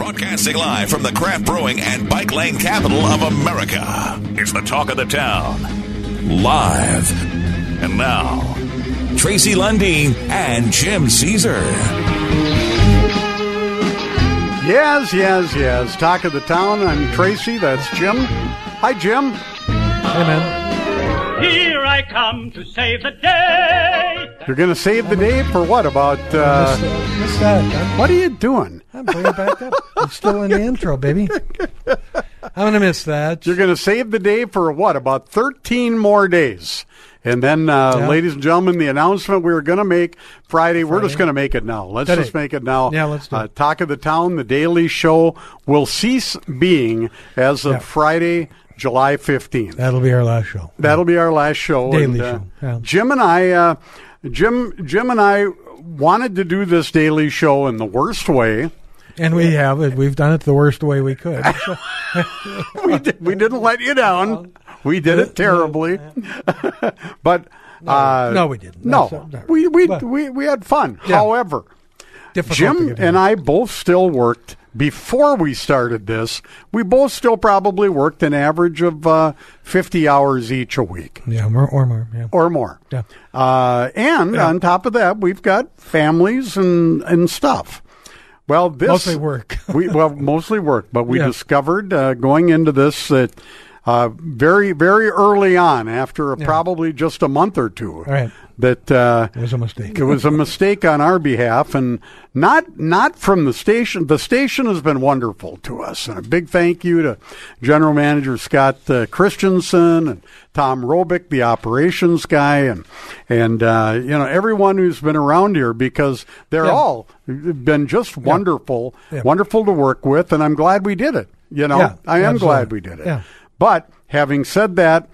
Broadcasting live from the craft brewing and bike lane capital of America. It's the talk of the town. Live. And now, Tracy Lundeen and Jim Caesar. Yes, yes, yes. Talk of the town. I'm Tracy. That's Jim. Hi, Jim. Hey, man. Here I come to save the day. You're going to save the day for what? About uh, Miss, uh, miss that. I'm, what are you doing? I'm bringing it back up. I'm still in the intro, baby. I'm going to miss that. You're going to save the day for what? About 13 more days. And then, uh, Yeah. ladies and gentlemen, the announcement we were going to make Friday, we're just going to make it now. Let's Today. just make it now. Yeah, let's do uh. Talk of the Town, the Daily Show, will cease being as of Yeah. Friday, July 15th. That'll be our last show. That'll be our last show. Daily and, uh, show. Jim and I, uh, Jim, Jim and I wanted to do this daily show in the worst way. And we have it. We've done it the worst way we could. We, did, we didn't let you down. We did it terribly, but uh, no, we didn't. No, That's not- we we, but- we we had fun. Yeah. However, difficult Jim and. I both still worked before we started this. We both still probably worked an average of uh, fifty hours each a week. Yeah, more or more. Yeah. or more. Yeah. Uh, and Yeah. on top of that, we've got families and, and stuff. Well, this Mostly work. we well mostly work, but we Yeah. discovered uh, going into this that uh, very very early on, after probably just a month or two, Right. that uh, It was a mistake. it was a mistake on our behalf, and not not from the station. The station has been wonderful to us, and a big thank you to General Manager Scott uh, Christensen and Tom Robick, the operations guy, and and uh, you know everyone who's been around here because they're Yeah. all been just wonderful, Yeah. wonderful to work with, and I'm glad we did it. You know, Yeah, I am absolutely. glad we did it. Yeah. But having said that,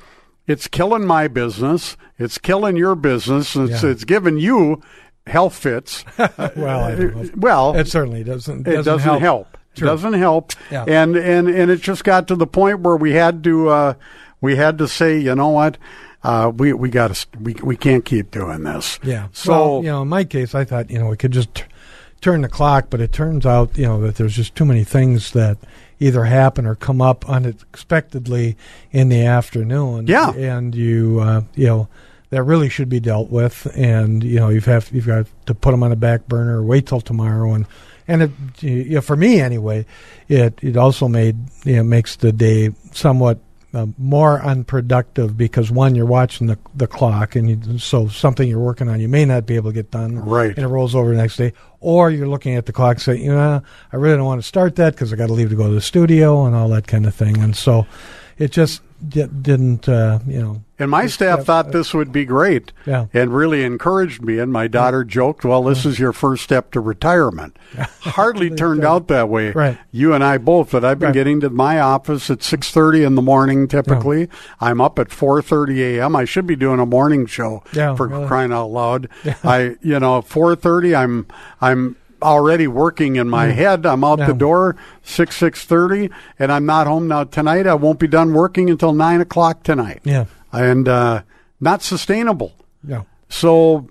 it's killing my business. It's killing your business. It's Yeah. it's giving you health fits. well, I don't well, It certainly doesn't. it doesn't help. It Sure. doesn't help. Yeah. And and and it just got to the point where we had to uh, we had to say, you know what, uh, we we got to we we can't keep doing this. Yeah. So well, you know, in my case, I thought you know we could just turn the clock, but it turns out you know that there's just too many things that either happen or come up unexpectedly in the afternoon. Yeah. And you uh, you know that really should be dealt with, and you know you've have you've got to put them on the back burner, or wait till tomorrow, and and it, you know, for me anyway, it it also made you know makes the day somewhat uh, more unproductive because one, you're watching the the clock, and you, so something you're working on you may not be able to get done, Right. And it rolls over the next day, or you're looking at the clock, and saying, you know, I really don't want to start that because I got to leave to go to the studio and all that kind of thing, and so it just di- didn't, uh, you know, And my staff thought this would be great Yeah. and really encouraged me. And my daughter joked, Well, this is your first step to retirement. Hardly turned out that way. Right. You and I both, but I've been Right. getting to my office at 6.30 in the morning typically. I'm up at 4.30 a.m. I should be doing a morning show Yeah, for really. crying out loud. I, you know, 4.30, I'm, I'm already working in my head. I'm out the Mm. Door six six thirty, and I'm not home now tonight. I won't be done working until nine o'clock tonight yeah, and uh, not sustainable. yeah, So,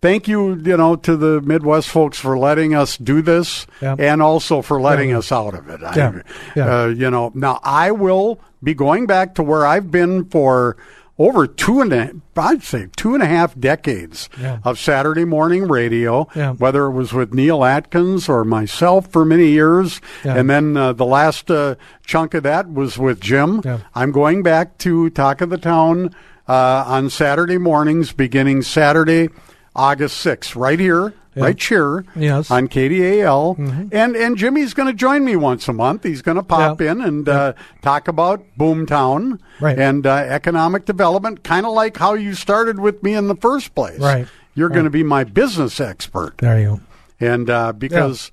thank you, you know, to the Midwest folks for letting us do this, Yeah. and also for letting Yeah. us out of it. I- Yeah. Yeah. Uh, you know, now I will be going back to where I've been for over two and a, I'd say two and a half decades Yeah. of Saturday morning radio. Yeah. Whether it was with Neil Atkins or myself for many years, Yeah. and then uh, the last uh, chunk of that was with Jim. I'm going back to Talk of the Town uh, on Saturday mornings, beginning Saturday, August 6th, right here, Yeah. right here Yes. on KDAL. And and Jimmy's going to join me once a month. He's going to pop Yeah. in and uh, talk about Boomtown Right. and uh, economic development, kind of like how you started with me in the first place. Right. You're going to be my business expert there you go. and uh, because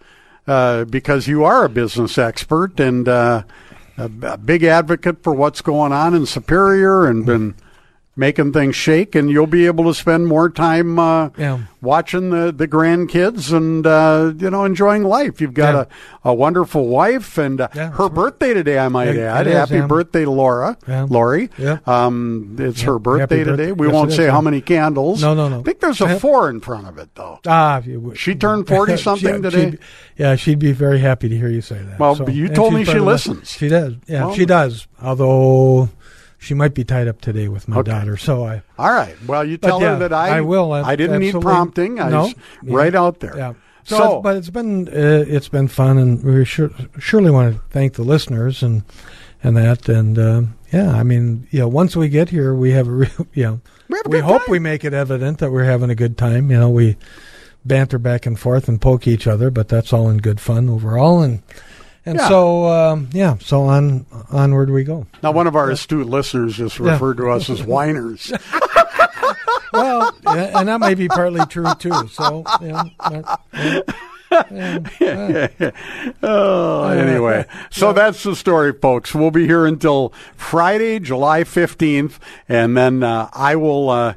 uh, because you are a business expert and uh, a, a big advocate for what's going on in Superior, and been making things shake, and you'll be able to spend more time uh, Yeah. watching the, the grandkids and uh, you know enjoying life. You've got Yeah. a, a wonderful wife, and uh, Yeah, her right. birthday today. I might add. is, Happy birthday Laura. Lori. Yeah. Um, it's her birthday today. We Yes, won't say how many candles. No, no, no. I think there's a four in front of it though. Ah, if. She turned 40 something today? she'd- yeah, she'd be very happy to hear you say that. Well, So- you told me she part of the- listens. She does. Yeah, Well- she does. Although she might be tied up today with my Okay. daughter, so I. All right. Well, you tell yeah, her that I I will, I didn't need prompting. I No. Yeah. right out there. Yeah. So, So, it's- but it's been uh, it's been fun, and we sure, surely want to thank the listeners and and that, and um, yeah, I mean, you know, once we get here, we have a real, you know, We have a we hope time. we make it evident that we're having a good time. You know, we banter back and forth and poke each other, but that's all in good fun overall, and and Yeah. so um, yeah, so on onward we go. now one of our astute listeners just Yeah. referred to us as whiners. Well, yeah, and that may be partly true too. So yeah, but, yeah, yeah, yeah. Oh, anyway, so that's the story, folks. We'll be here until Friday, July 15th, and then uh, I will uh,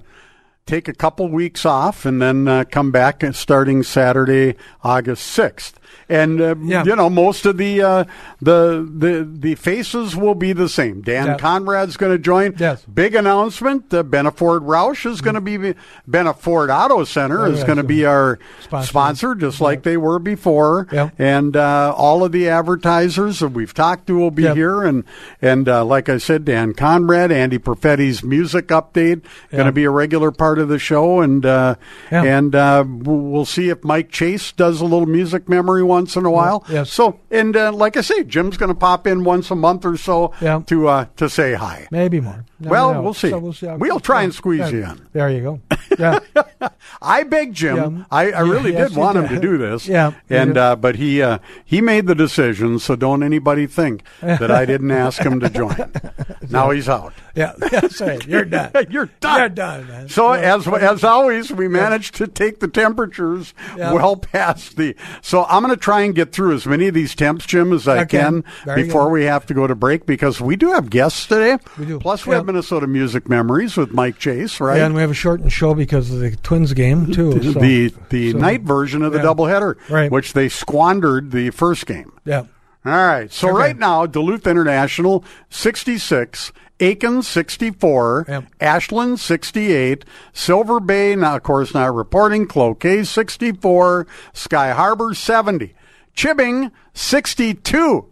take a couple weeks off and then uh, come back starting Saturday, August 6th. And uh, Yeah. you know, most of the uh, the the the faces will be the same. Dan Yeah. Conrad's going to join. Yes. Big announcement: uh, Benaford Roush is going to be Benaford Auto Center Oh, is yeah, going to so- be our Sponsor. sponsor, just like they were before. Yeah. And uh, all of the advertisers that we've talked to will be here. And and uh, like I said, Dan Conrad, Andy Perfetti's music update, going to be a regular part of the show. And uh, and uh, we'll see if Mike Chase does a little music memory once in a while. Yes. So and uh, like I say, Jim's going to pop in once a month or so Yeah. to uh, to say hi. maybe more. Never Well, know. we'll see. So we'll see. We'll try and squeeze yeah. you in. There you go. Yeah. I begged Jim. Yeah. I, I really yes, did want him did. to do this. Yeah, and uh, but he uh, he made the decision. So don't anybody think that I didn't ask him to join. now he's out. Yeah. That's right. You're done. You're done. You're done, man. So as as always, we managed to take the temperatures well past the. So I'm going to try and get through as many of these temps, Jim, as I Okay. can before we have to go to break because we do have guests today. We do. Plus, we Yeah. have Minnesota Music Memories with Mike Chase, right? Yeah, and we have a shortened show because of the Twins game too. so- the the so- night version of the yeah. doubleheader, Right. which they squandered the first game. Yeah. All right. So Okay. right now, Duluth International 66, Aitkin 64, Yep. Ashland 68, Silver Bay, now of course not reporting, Cloquet 64, Sky Harbor 70, Chibbing 62.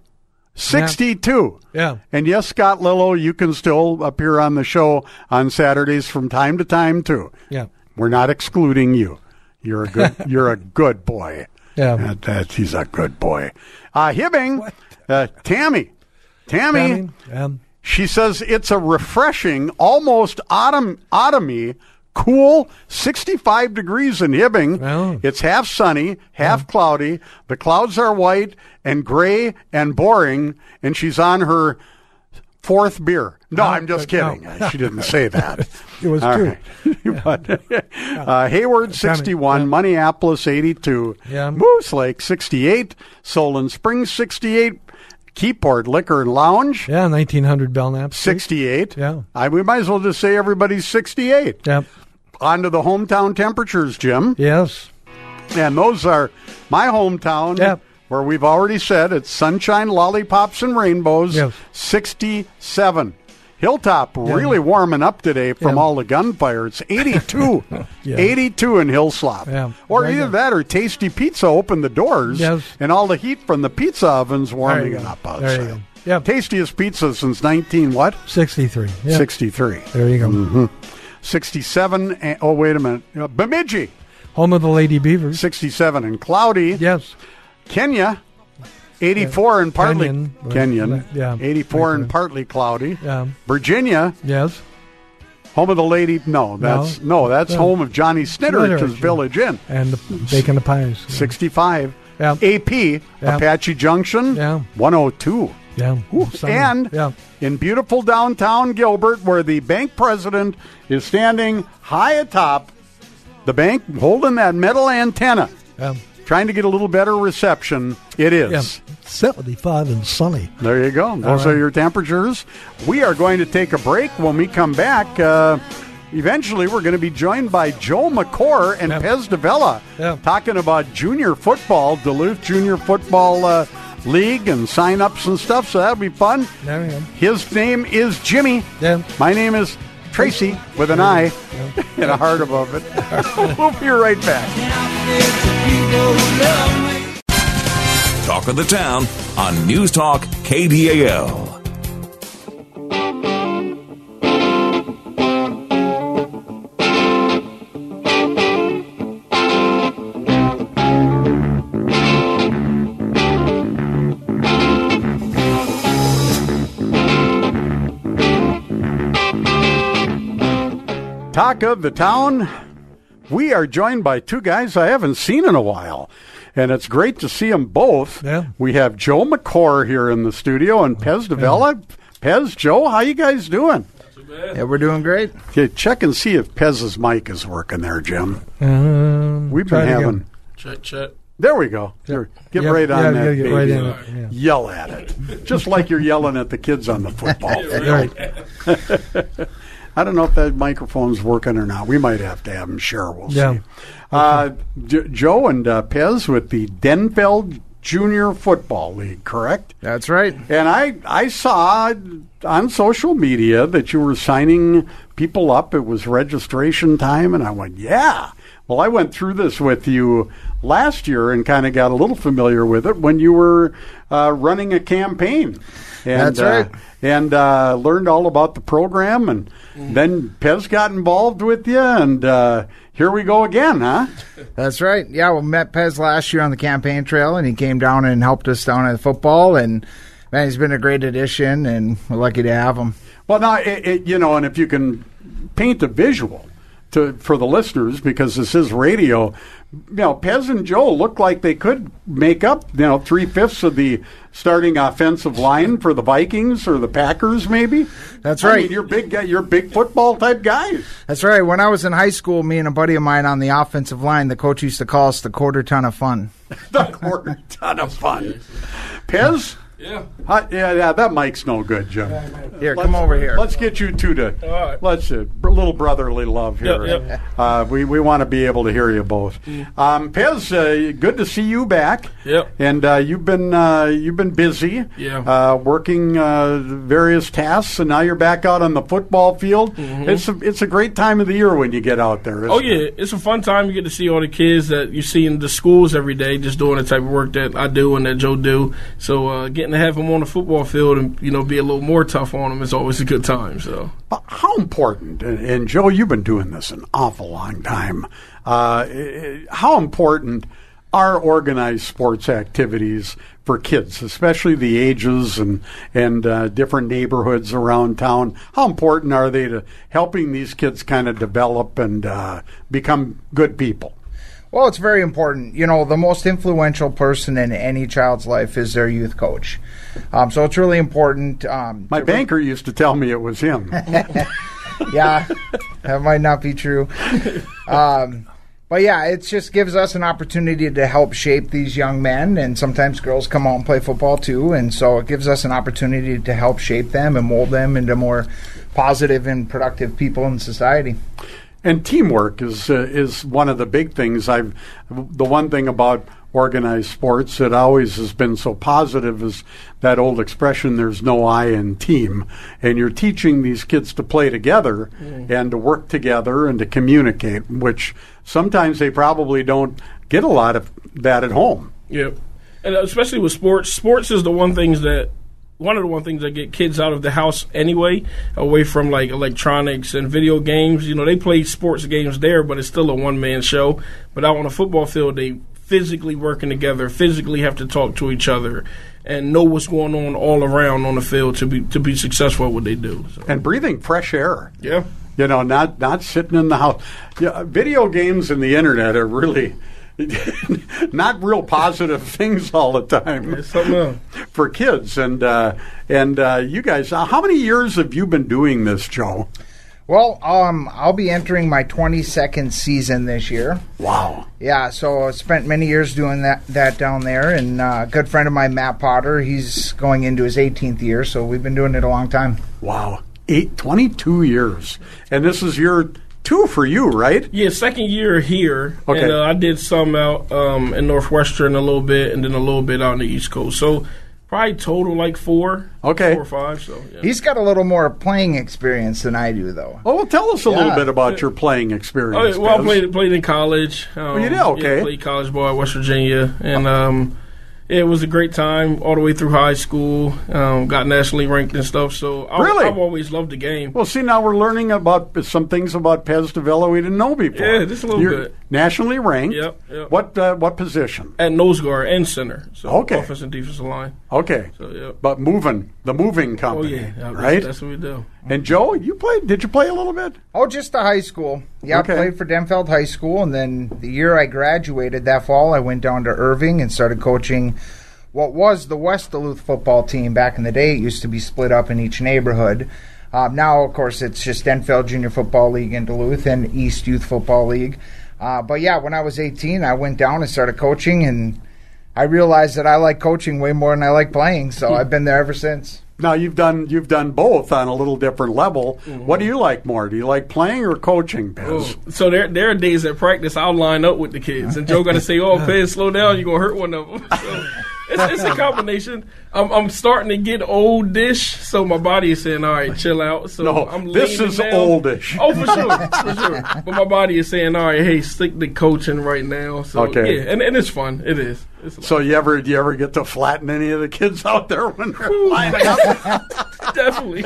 62. Yeah. And yes, Scott Lillo, you can still appear on the show on Saturdays from time to time too. Yeah. We're not excluding you. You're a good. you're a good boy. Yeah. That, that- he's a good boy. Uh, Hibbing, uh, Tammy, Tammy, um, She says it's a refreshing, almost autumn, autumny, cool, 65 degrees in Hibbing. Wow. It's half sunny, half cloudy. The clouds are white and gray and boring, and she's on her fourth beer. No, No, I'm just but no. kidding. She didn't say that. It was All true. right. But, uh, Hayward 61, Minneapolis 82, Yeah. Moose Lake 68, Solon Springs 68, Keyport Liquor and Lounge yeah, 1900 Belknap. Street. 68. Yeah. I, we might as well just say everybody's 68. Yep. On to the hometown temperatures, Jim. Yes. And those are my hometown, Yep. where we've already said it's sunshine, lollipops, and rainbows, Yes. 67. Hilltop really warming up today from Yeah. all the gunfire. It's 82. Yeah. 82 in Hillslop. Yeah. Or either that or Tasty Pizza opened the doors Yes. and all the heat from the pizza ovens warming it up outside. Yeah, Tastiest pizza since 19 what? 63. Yep. 63. There you go. Mm-hmm. 67. And, oh, wait a minute. Uh, Bemidji, Home of the Lady Beavers. 67 and cloudy. Yes. Kenya, 84 and partly Kenyon. Kenyon, Yeah. 84 and partly cloudy. Yeah. Virginia, Yes. home of the lady. No, that's no, that's No. home of Johnny yeah. Village Inn. And the bacon and pies. 65. Yeah. AP, Yeah. Apache Junction, Yeah. 102. Yeah. Summer. And yeah. in beautiful downtown Gilbert, where the bank president is standing high atop the bank holding that metal antenna, Yeah. Trying to get a little better reception. It is. Yeah, 75 and sunny. There you go. Those right. are your temperatures. We are going to take a break. When we come back, uh, eventually we're going to be joined by Joe McCore and Yeah. Pez DeVella Yeah. talking about junior football, Duluth Junior Football uh, League, and sign-ups and stuff. So that'll be fun. There we go. His name is Jimmy. Yeah. My name is Tracy with an I and a heart above it. we'll be right back. Talk of the Town on News Talk KDAL. Talk of the town. We are joined by two guys I haven't seen in a while, and it's great to see them both. Yeah. We have Joe McCore here in the studio and Pez DeVella. Pez, Joe, how you guys doing? Yeah, we're doing great. Okay, check and see if Pez's mic is working there, Jim. Um, We've been having. again. Check, check. There we go. There. Get Yeah, right on yeah, that. yeah, get baby. right in it, yeah. Yell at it, just like you're yelling at the kids on the football field. Right. I don't know if that microphone's working or not. We might have to have them share. We'll Yeah. see. Uh, J- Joe and uh, Pez with the Denfeld Junior Football League, correct? That's right. And I, I saw on social media that you were signing people up. It was registration time, and I went, yeah. Well, I went through this with you last year and kind of got a little familiar with it when you were uh, running a campaign. And, That's right. Uh, and uh, learned all about the program, and then Pez got involved with you, and uh, here we go again, huh? That's right. Yeah, we met Pez last year on the campaign trail, and he came down and helped us down at football. And man, he's been a great addition, and we're lucky to have him. Well, now it, it, you know, and if you can paint a visual to for the listeners, because this is radio, you know, Pez and Joe look like they could make up, you know, three fifths of the starting offensive line for the Vikings or the Packers, maybe. That's I right. mean, you're big, you're big football type guys. That's right. When I was in high school, me and a buddy of mine on the offensive line, the coach used to call us the quarter ton of fun. The quarter ton of fun. Pez. Yeah. Hi- yeah, yeah, that mic's no good, Jim. Here, Let's- come over here. Let's get you two to All right. let's uh, br- little brotherly love here. Yep, yep. Uh, we we want to be able to hear you both. Um, Pez, uh, good to see you back. Yep. And uh, you've been uh, you've been busy. Yeah. Uh, working uh, various tasks, and now you're back out on the football field. It's a, it's a great time of the year when you get out there. Mm-hmm. Oh isn't yeah, it? it's a fun time. You get to see all the kids that you see in the schools every day, just doing the type of work that I do and that Joe do. So uh, getting to have them on the football field and you know be a little more tough on them is always a good time. So But How important, and, and Joe, you've been doing this an awful long time. Uh, how important are organized sports activities for kids, especially the ages and and uh, different neighborhoods around town? How important are they to helping these kids kind of develop and uh, become good people? Well, it's very important. You know, the most influential person in any child's life is their youth coach. Um, so it's really important. Um, My banker used to tell me it was him. yeah, that might not be true. Um, but yeah, it just gives us an opportunity to help shape these young men, and sometimes girls come out and play football too, and so it gives us an opportunity to help shape them and mold them into more positive and productive people in society. And teamwork is uh, is one of the big things. I've the one thing about organized sports that always has been so positive is that old expression there's no I in team and you're teaching these kids to play together and to work together and to communicate which sometimes they probably don't get a lot of that at home Yep. And especially with sports, sports is the one things that one of the one things that get kids out of the house anyway, away from like electronics and video games. You know, they play sports games there, but it's still a one man show. But out on a football field, they physically working together, physically have to talk to each other, and know what's going on all around on the field to be to be successful at what they do. So, and breathing fresh air yeah. you know not not sitting in the house yeah, video games and the internet are really not real positive things all the time It's something else. for kids and uh, and uh, you guys uh, how many years have you been doing this joe Well, um, I'll be entering my 22nd season this year. Wow. Yeah, so I spent many years doing that that down there, and uh, a good friend of mine, Matt Potter, he's going into his 18th year, so we've been doing it a long time. Wow. Eight, 22 years. And this is year two for you, right? Yeah, second year here, Okay. and uh, I did some out um, in Northwestern a little bit, and then a little bit out on the East Coast. So probably total like four, Okay. four or five. So yeah. He's got a little more playing experience than I do, though. Oh, well, tell us a little bit about your playing experience. Oh, yeah, well, I played played in college. Um, you did? Okay. Yeah, played college ball at West Virginia, and um, it was a great time all the way through high school. Um, got nationally ranked and stuff. So I, Really? I've always loved the game. Well, see, now we're learning about some things about Pez Davila we didn't know before. Yeah, just a little You're bit. Nationally ranked. Yep, yep. What uh, what position? At nose guard and center, so Okay. offensive and defensive line. Okay. So yeah. But moving, the moving Oh company, yeah, Yeah, right? That's, that's what we do. And Joe, you played? Did you play a little bit? Oh, just the high school. Yeah, Okay. I played for Denfeld High School, and then the year I graduated that fall, I went down to Irving and started coaching what was the West Duluth football team back in the day. It used to be split up in each neighborhood. Um, now, of course, it's just Denfeld Junior Football League in Duluth and East Youth Football League. Uh, but yeah, when I was 18, I went down and started coaching, and I realized that I like coaching way more than I like playing. So I've been there ever since. Now you've done you've done both on a little different level. Mm-hmm. What do you like more? Do you like playing or coaching, Pez? Oh, So there, there are days at practice I'll line up with the kids, and Joe got to say, "Oh, Pez, slow down, you're gonna hurt one of them." So it's, it's a combination. I'm, I'm starting to get oldish, so my body is saying, "All right, chill out." So No, I'm this is down. oldish. Oh, for sure, for sure. But my body is saying, "All right, hey, stick to coaching right now." So Okay. yeah, and, and it's fun. It is. It's a lot. So you ever do you ever get to flatten any of the kids out there when they're lining up? definitely.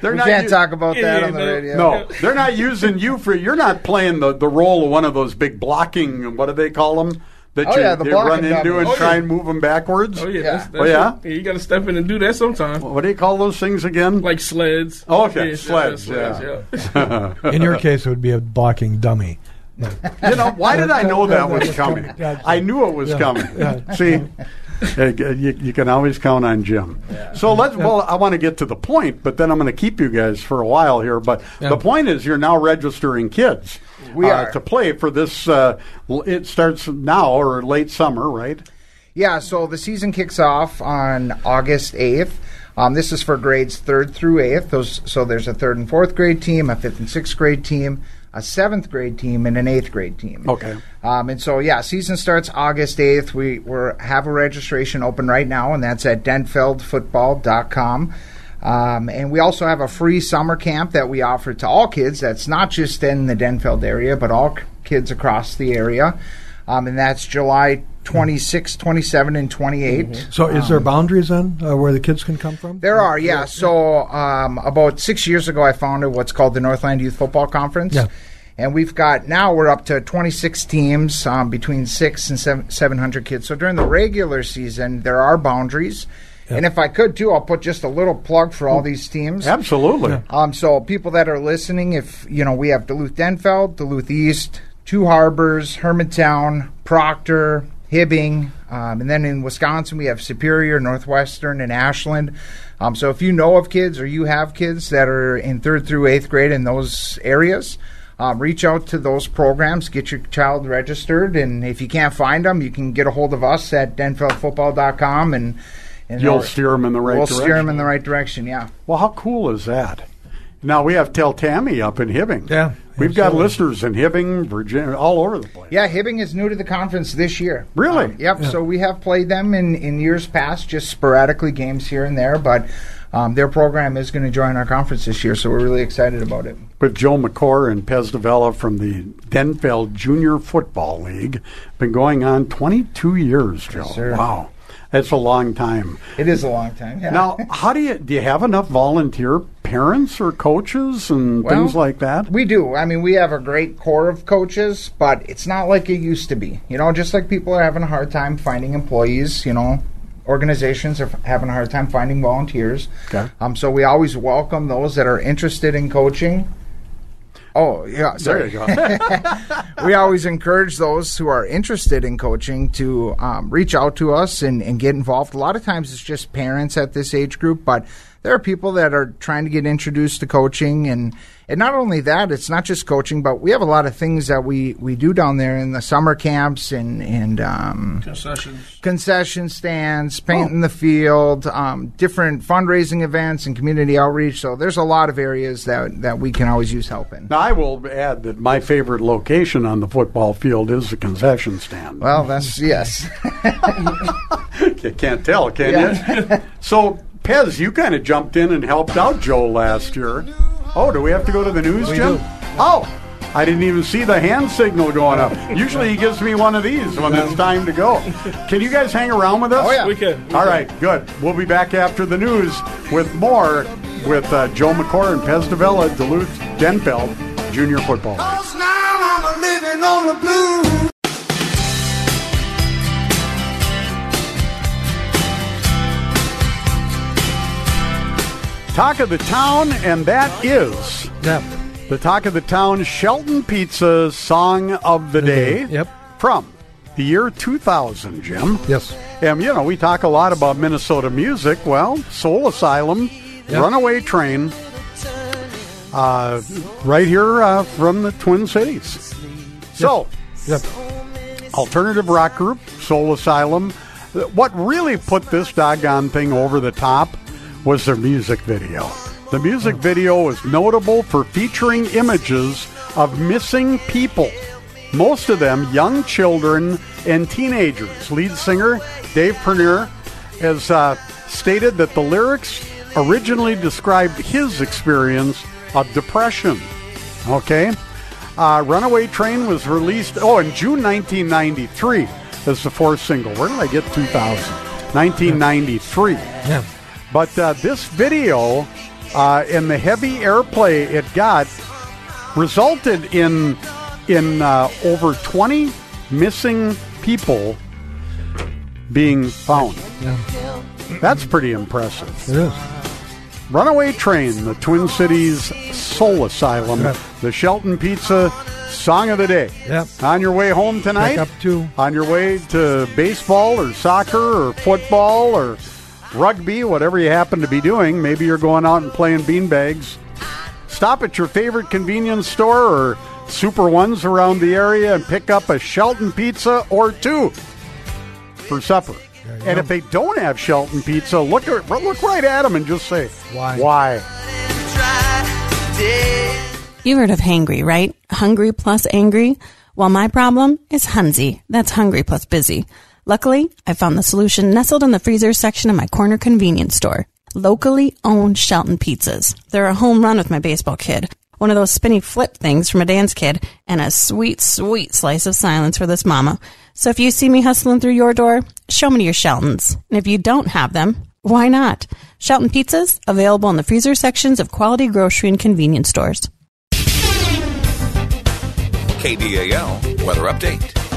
They're We not can't u- talk about that Yeah, on the no. radio. No, they're not using you for. You're not playing the, the role of one of those big blocking. What do they call them? That Oh, you, yeah, the you run into dummies. and Oh, try yeah. and move them backwards. Oh yeah, Yeah. That's, oh, that's Oh, yeah? it. You got to step in and do that sometime. What do you call those things again? Like sleds. Oh, okay, Yeah, sleds, yeah. yeah. In your case, it would be a blocking dummy. You know, why did I know that was coming? I knew it was coming. See, uh, you, you can always count on Jim. So let's. Well, I want to get to the point, but then I'm going to keep you guys for a while here. But Yeah. the point is, you're now registering kids. We uh, are. to play for this. Uh, it starts now or late summer, right? Yeah, so the season kicks off on August 8th. Um, this is for grades third through eighth. Those, so there's a third and fourth grade team, a fifth and sixth grade team, a seventh grade team, and an eighth grade team. Okay. Um, and so, yeah, season starts August 8th. We we have a registration open right now, and that's at denfeldfootball.com. Um, and we also have a free summer camp that we offer to all kids. That's not just in the Denfeld area, but all c- kids across the area. Um, and that's July 26, 27, and 28. So, is there boundaries then uh, where the kids can come from? There are, yeah. So um, about six years ago, I founded what's called the Northland Youth Football Conference. Yeah. And we've got now we're up to 26 teams um, between six and seven, 700 kids. So during the regular season, there are boundaries. And if I could too, I'll put just a little plug for all these teams. Absolutely. Um, so people that are listening, if you know, we have Duluth Denfeld, Duluth East, Two Harbors, Hermantown, Proctor, Hibbing, um, and then in Wisconsin we have Superior, Northwestern, and Ashland. Um, so if you know of kids or you have kids that are in third through eighth grade in those areas. Um, reach out to those programs, get your child registered, and if you can't find them, you can get a hold of us at denfeldfootball.com and, and You'll steer 'em in the right We'll direction. steer them in the right direction, yeah. Well, how cool is that? Now we have Tell Tammy up in Hibbing. Yeah, We've got listeners in Hibbing, Virginia, all over the place. Yeah, Hibbing is new to the conference this year. Really? Um, yep. So we have played them in, in years past, just sporadically games here and there, but um, their program is going to join our conference this year, so we're really excited about it. with Joe McCore and Pez Davella from the Denfeld Junior Football League. Been going on 22 years, Joe. sir. Wow. That's a long time. It is a long time. Yeah. Now, how do you do you have enough volunteer parents or coaches and Well, things like that? We do. I mean, we have a great core of coaches, but it's not like it used to be. You know, just like people are having a hard time finding employees, you know, organizations are having a hard time finding volunteers. Okay. Um, so we always welcome those that are interested in coaching. Oh, yeah. There Sorry. you go. we always encourage those who are interested in coaching to um, reach out to us and, and get involved. A lot of times it's just parents at this age group, but there are people that are trying to get introduced to coaching and and not only that, it's not just coaching, but we have a lot of things that we, we do down there in the summer camps and and um, Concessions. concession stands, painting the field, um, different fundraising events, and community outreach. So there's a lot of areas that that we can always use help in. Now, I will add that my favorite location on the football field is the concession stand. Well, that's yes. You can't tell, can you? so, Pez, you kind of jumped in and helped out Joe last year. Oh, do we have to go to the news, Jim? do. Oh, I didn't even see the hand signal going up. Usually he gives me one of these when it's time to go. Can you guys hang around with us? Oh, yeah. We can. we All can. right, good. We'll be back after the news with more with uh, Joe McCord and Pez Davella, Duluth Denfeld Junior Football. Talk of the town, and that is Yep. the talk of the town Shelton Pizza Song of the Day. Yep. From the year 2000, Jim. Yes. And, you know, we talk a lot about Minnesota music. Well, Soul Asylum, Yep. Runaway Train, uh, right here uh, from the Twin Cities. So, Yep. alternative rock group, Soul Asylum. What really put this doggone thing over the top was their music video. The music video was notable for featuring images of missing people, most of them young children and teenagers. Lead singer Dave Pirner has uh, stated that the lyrics originally described his experience of depression. Okay? Uh, Runaway Train was released, oh, in June 1993 as the fourth single. Where did I get 2000? 1993. Yeah. But uh, this video uh, and the heavy airplay it got resulted in in uh, over 20 missing people being found. Yeah. That's pretty impressive. It is. Runaway Train, the Twin Cities Soul Asylum, Yep. the Shelton Pizza Song of the Day. Yep. On your way home tonight? Back up to on your way to baseball or soccer or football or rugby, whatever you happen to be doing. Maybe you're going out and playing beanbags. Stop at your favorite convenience store or Super Ones around the area and pick up a Shelton pizza or two for supper. And if they don't have Shelton pizza, look at, look right at them and just say, Why? Why? You've heard of hangry, right? Hungry plus angry? Well, my problem is Hunzy. That's hungry plus busy. Luckily, I found the solution nestled in the freezer section of my corner convenience store. Locally owned Shelton pizzas. They're a home run with my baseball kid. One of those spinny flip things from a dance kid, and a sweet, sweet slice of silence for this mama. So if you see me hustling through your door, show me your Sheltons. And if you don't have them, why not? Shelton pizzas available in the freezer sections of quality grocery and convenience stores. KDAL weather update.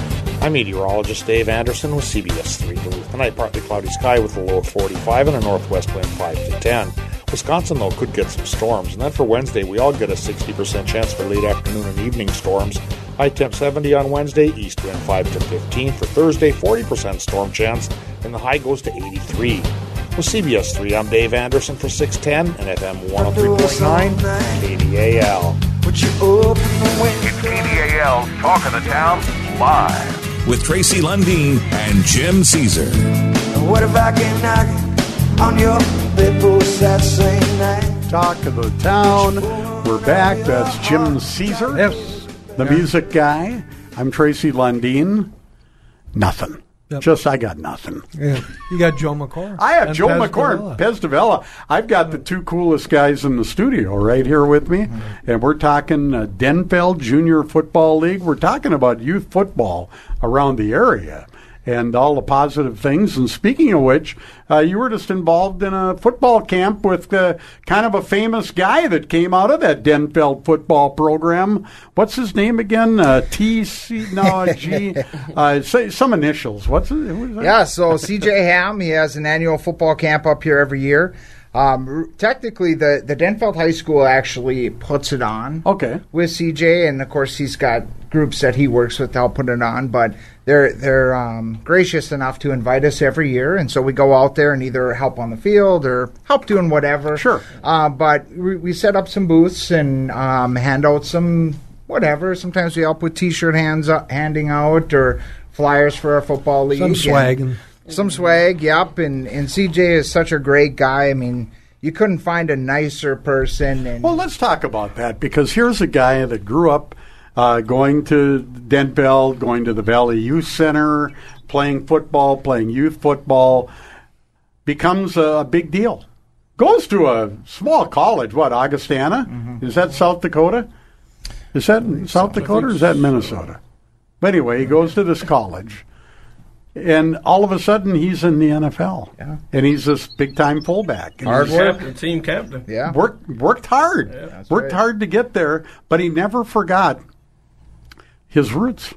I'm meteorologist Dave Anderson with CBS 3 Duluth. Tonight, partly cloudy sky with a low of 45 and a northwest wind 5 to 10. Wisconsin, though, could get some storms. And then for Wednesday, we all get a 60% chance for late afternoon and evening storms. High temp 70 on Wednesday, east wind 5 to 15. For Thursday, 40% storm chance, and the high goes to 83. With CBS 3, I'm Dave Anderson for 610 and FM 103.9 KDAL. But you open the window. It's KDAL Talk of the Town live with Tracy Lundeen and Jim Caesar. What if I came knocking on your bedpost that same night? Talk of the town. We're back. That's Jim Caesar. yes. the music guy. I'm Tracy Lundeen. Nothing. Yep. Just I got nothing. Yeah. You got Joe McCord. I have and Joe Pez McCord, Davella. Pez Davella. I've got the two coolest guys in the studio right here with me, Mm-hmm. and we're talking uh, Denfeld Junior Football League. We're talking about youth football around the area and all the positive things. And speaking of which, uh, you were just involved in a football camp with uh, kind of a famous guy that came out of that Denfeld football program. What's his name again? Uh, T C no G. Uh, say some initials. What's it? Yeah, so CJ Ham, he has an annual football camp up here every year. Um, technically, the, the Denfeld High School actually puts it on Okay. with CJ, and of course, he's got groups that he works with to help put it on. But they're they're um, gracious enough to invite us every year, and so we go out there and either help on the field or help doing whatever. Sure. Uh, but we, we set up some booths and um, hand out some whatever. Sometimes we help with T-shirt hands uh, handing out or flyers for our football league. Some and- swag and some swag, yep. And and CJ is such a great guy. I mean, you couldn't find a nicer person. And Well, let's talk about that because here's a guy that grew up uh, going to Denfeld, going to the Valley Youth Center, playing football, playing youth football, becomes a big deal. Goes to a small college, what, Augustana? Is that South Dakota? Is that in South Dakota or is that Minnesota? But anyway, he goes to this college. And all of a sudden, he's in the NFL, Yeah. and he's this big-time fullback. And Hard work. Captain, team captain. yeah, worked worked hard, That's worked right. hard to get there, but he never forgot his roots.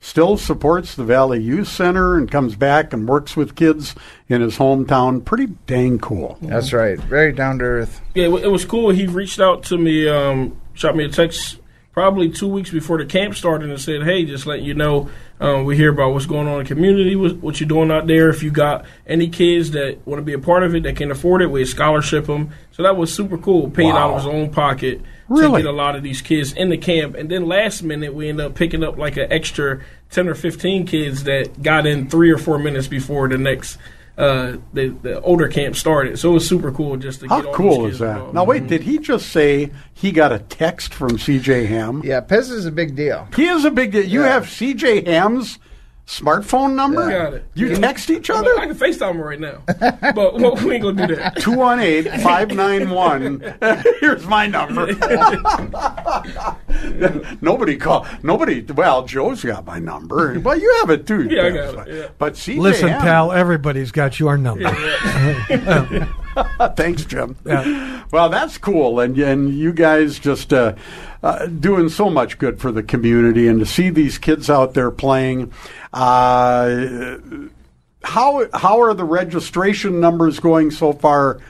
Still supports the Valley Youth Center and comes back and works with kids in his hometown. Pretty dang cool. that's right. Very down to earth. Yeah, it, was cool. He reached out to me, um, shot me a text probably two weeks before the camp started and said, "Hey, just letting you know, um, we hear about what's going on in the community, what, what you're doing out there. If you got any kids that want to be a part of it, that can afford it, we scholarship them." So that was super cool. Paid out of his own pocket Really? to get a lot of these kids in the camp, and then last minute we end up picking up like an extra ten or fifteen kids that got in three or four minutes before the next. Uh, the, the older camp started, so it was super cool just to How get all cool these is that? involved. Now, wait, did he just say he got a text from CJ Ham? Yeah, Pez is a big deal. He is a big deal. You Yeah. have CJ Ham's smartphone number? Got it. You Yeah. text each other? I other? can FaceTime him right now, but well, we ain't gonna do that. 218 591. Here's my number. nobody call. Nobody. Well, Joe's got my number. Well, you have it too. Yeah, I got it, yeah. But CJ listen, pal, everybody's got your number. Thanks, Jim. Yeah. Well, that's cool, and and you guys just uh, uh, doing so much good for the community, and to see these kids out there playing. Uh, how how are the registration numbers going so far?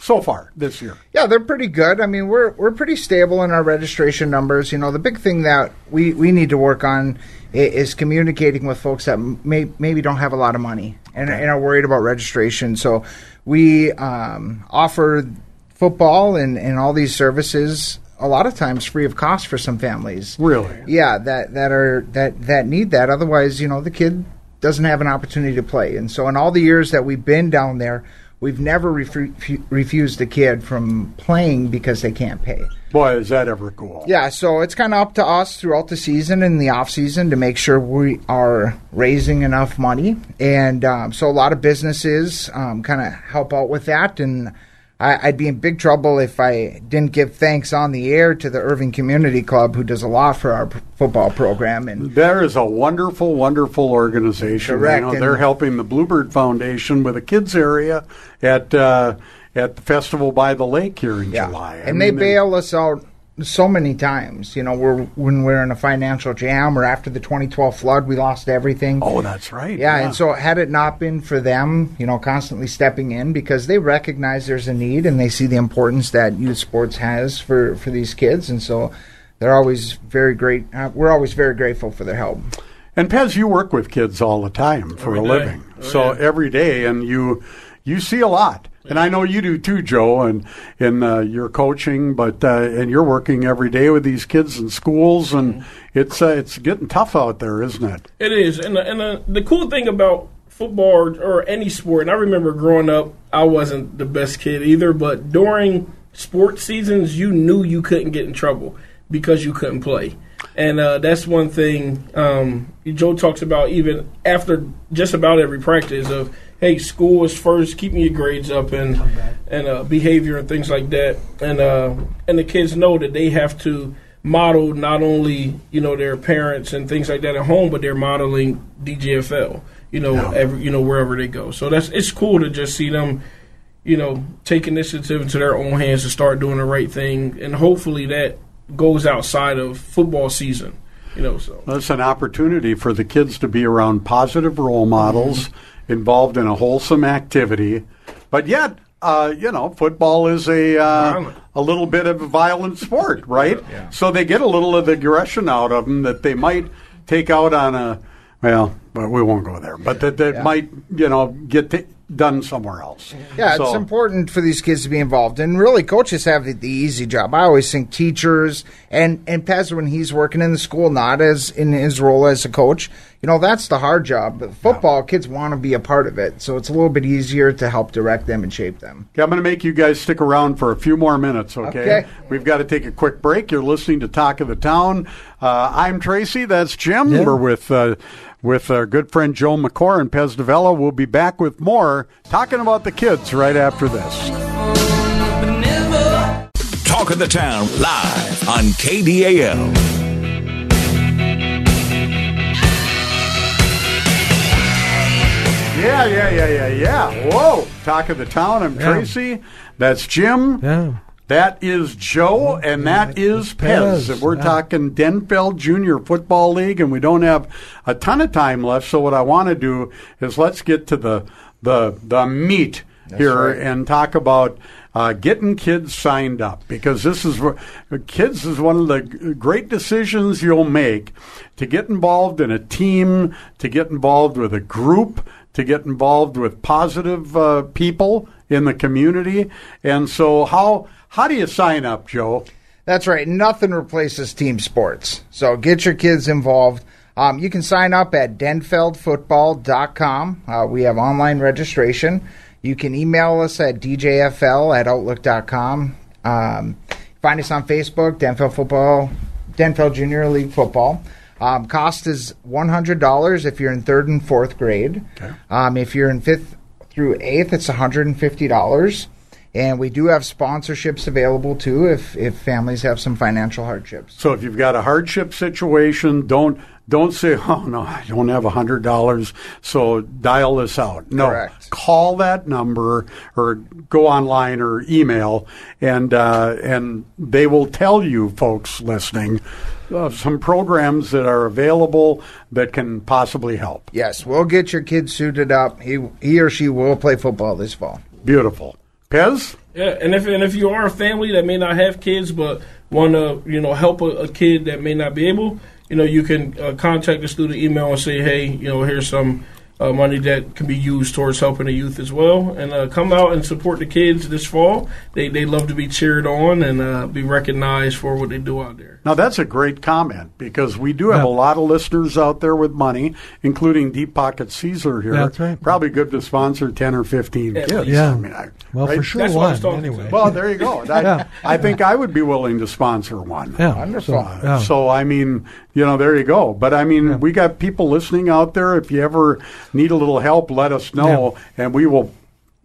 So far this year, Yeah, they're pretty good. I mean, we're we're pretty stable in our registration numbers. You know, the big thing that we, we need to work on is communicating with folks that may, maybe don't have a lot of money and, and are worried about registration. So we um, offer football and, and all these services a lot of times free of cost for some families. really. Yeah, that that are that that need that. Otherwise, you know, the kid doesn't have an opportunity to play. And so, in all the years that we've been down there, we've never refu- refused a kid from playing because they can't pay. Boy, is that ever cool. Yeah, so it's kind of up to us throughout the season and the off season to make sure we are raising enough money, and um, so a lot of businesses um, kind of help out with that. And I, I'd be in big trouble if I didn't give thanks on the air to the Irving Community Club, who does a lot for our p- football program. And There is a wonderful, wonderful organization. Correct, You know, they're helping the Bluebird Foundation with a kids area at uh, at the festival by the lake here in yeah, July. I and they mean, bail us out so many times. You know, we're when we're in a financial jam, or after the 2012 flood, we lost everything. Oh, that's right. Yeah, and so had it not been for them, you know, constantly stepping in because they recognize there's a need and they see the importance that youth sports has for for these kids, and so they're always very great. Uh, we're always very grateful for their help. And Pez, you work with kids all the time for Every a day. living. Oh, so yeah. every day, and you you see a lot. And I know you do too, Joe, and in uh, your coaching, but uh, and you're working every day with these kids in schools, and Mm-hmm. it's uh, it's getting tough out there, isn't it? It is, and the, and the, the cool thing about football or, or any sport, and I remember growing up, I wasn't the best kid either, but during sports seasons, you knew you couldn't get in trouble because you couldn't play. And uh, that's one thing um, Joe talks about even after just about every practice of, hey, school is first, keeping your grades up and and uh, behavior and things like that. And uh, and the kids know that they have to model not only you know their parents and things like that at home, but they're modeling DGFL. You know, every you know wherever they go. So that's it's cool to just see them you know, take initiative into their own hands to start doing the right thing, and hopefully that goes outside of football season. You know, so That's an opportunity for the kids to be around positive role models, involved in a wholesome activity, but yet. Uh, you know, football is a uh, a little bit of a violent sport, right? yeah. So they get a little of the aggression out of them that they might take out on a Well, but we won't go there. But that that Yeah. might you know get t- done somewhere else. Yeah, So- it's important for these kids to be involved, and really, coaches have the, the easy job. I always think teachers and and Pez when he's working in the school, not as in his role as a coach. You know, that's the hard job. But football, kids want to be a part of it, so it's a little bit easier to help direct them and shape them. Okay, I'm going to make you guys stick around for a few more minutes, okay? Okay. We've got to take a quick break. You're listening to Talk of the Town. Uh, I'm Tracy. That's Jim. Yeah. We're with uh, with our good friend Joe McCore and Pez Davella. We'll be back with more talking about the kids right after this. Talk of the Town live on KDAL. Yeah, yeah, yeah, yeah, yeah. Whoa. Talk of the Town. I'm Yeah. Tracy. That's Jim. Yeah. That is Joe, and that is Pez. We're yeah. talking Denfeld Junior Football League, and we don't have a ton of time left. So what I want to do is let's get to the the the meat here right. and talk about uh, getting kids signed up because this is kids is one of the great decisions you'll make to get involved in a team, to get involved with a group, to get involved with positive uh, people in the community. And so, how how do you sign up, Joe? That's right. Nothing replaces team sports. So get your kids involved. Um, you can sign up at denfeldfootball.com. Uh, we have online registration. You can email us at djfl at outlook.com. Um, find us on Facebook, Denfeld Football, Denfeld Junior League Football. Um, cost is $100 if you're in third and fourth grade. Um, if you're in fifth through eighth, it's $150. And we do have sponsorships available too if, if families have some financial hardships. So if you've got a hardship situation, don't don't say, "Oh no, I don't have a hundred dollars." So dial this out. No, Correct. call that number or go online or email, and uh, and they will tell you, folks listening, uh, some programs that are available that can possibly help. Yes, we'll get your kid suited up. He, he or she will play football this fall. Beautiful, Pez. Yeah, and if and if you are a family that may not have kids but want to you know help a, a kid that may not be able, you know you can uh, contact us through the email and say, hey, you know here's some uh, money that can be used towards helping the youth as well, and uh, come out and support the kids this fall. They they love to be cheered on and uh, be recognized for what they do out there. Now that's a great comment because we do have Yeah. a lot of listeners out there with money, including Deep Pocket Caesar here. That's right. Probably good to sponsor ten or fifteen At kids. least. Yeah. I mean, I, Well, right? for sure That's what I was one, anyway. Well, there you go. I, Yeah. I think I would be willing to sponsor one. yeah. Wonderful. So, yeah. So I mean, you know, there you go. But I mean, we got people listening out there. If you ever need a little help, let us know, and we will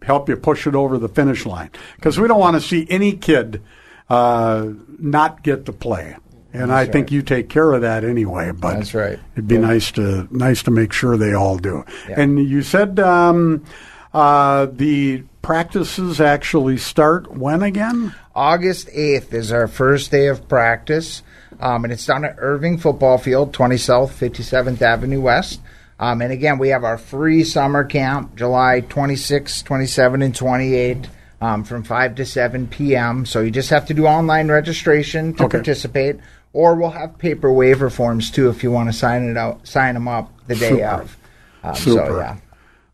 help you push it over the finish line. Because we don't want to see any kid uh, not get to play. And I think you take care of that anyway. But That's right. It'd be nice to nice to make sure they all do. And you said um, uh, the practices actually start when again? August 8th is our first day of practice, um, and it's down at Irving Football Field, 20 South, 57th Avenue West. Um, and again, we have our free summer camp, July 26, 27, and 28, um, from 5 to 7 p.m. So you just have to do online registration to Okay. participate, or we'll have paper waiver forms too if you want to sign it out, sign them up the day Super. of. Um, Super. So yeah.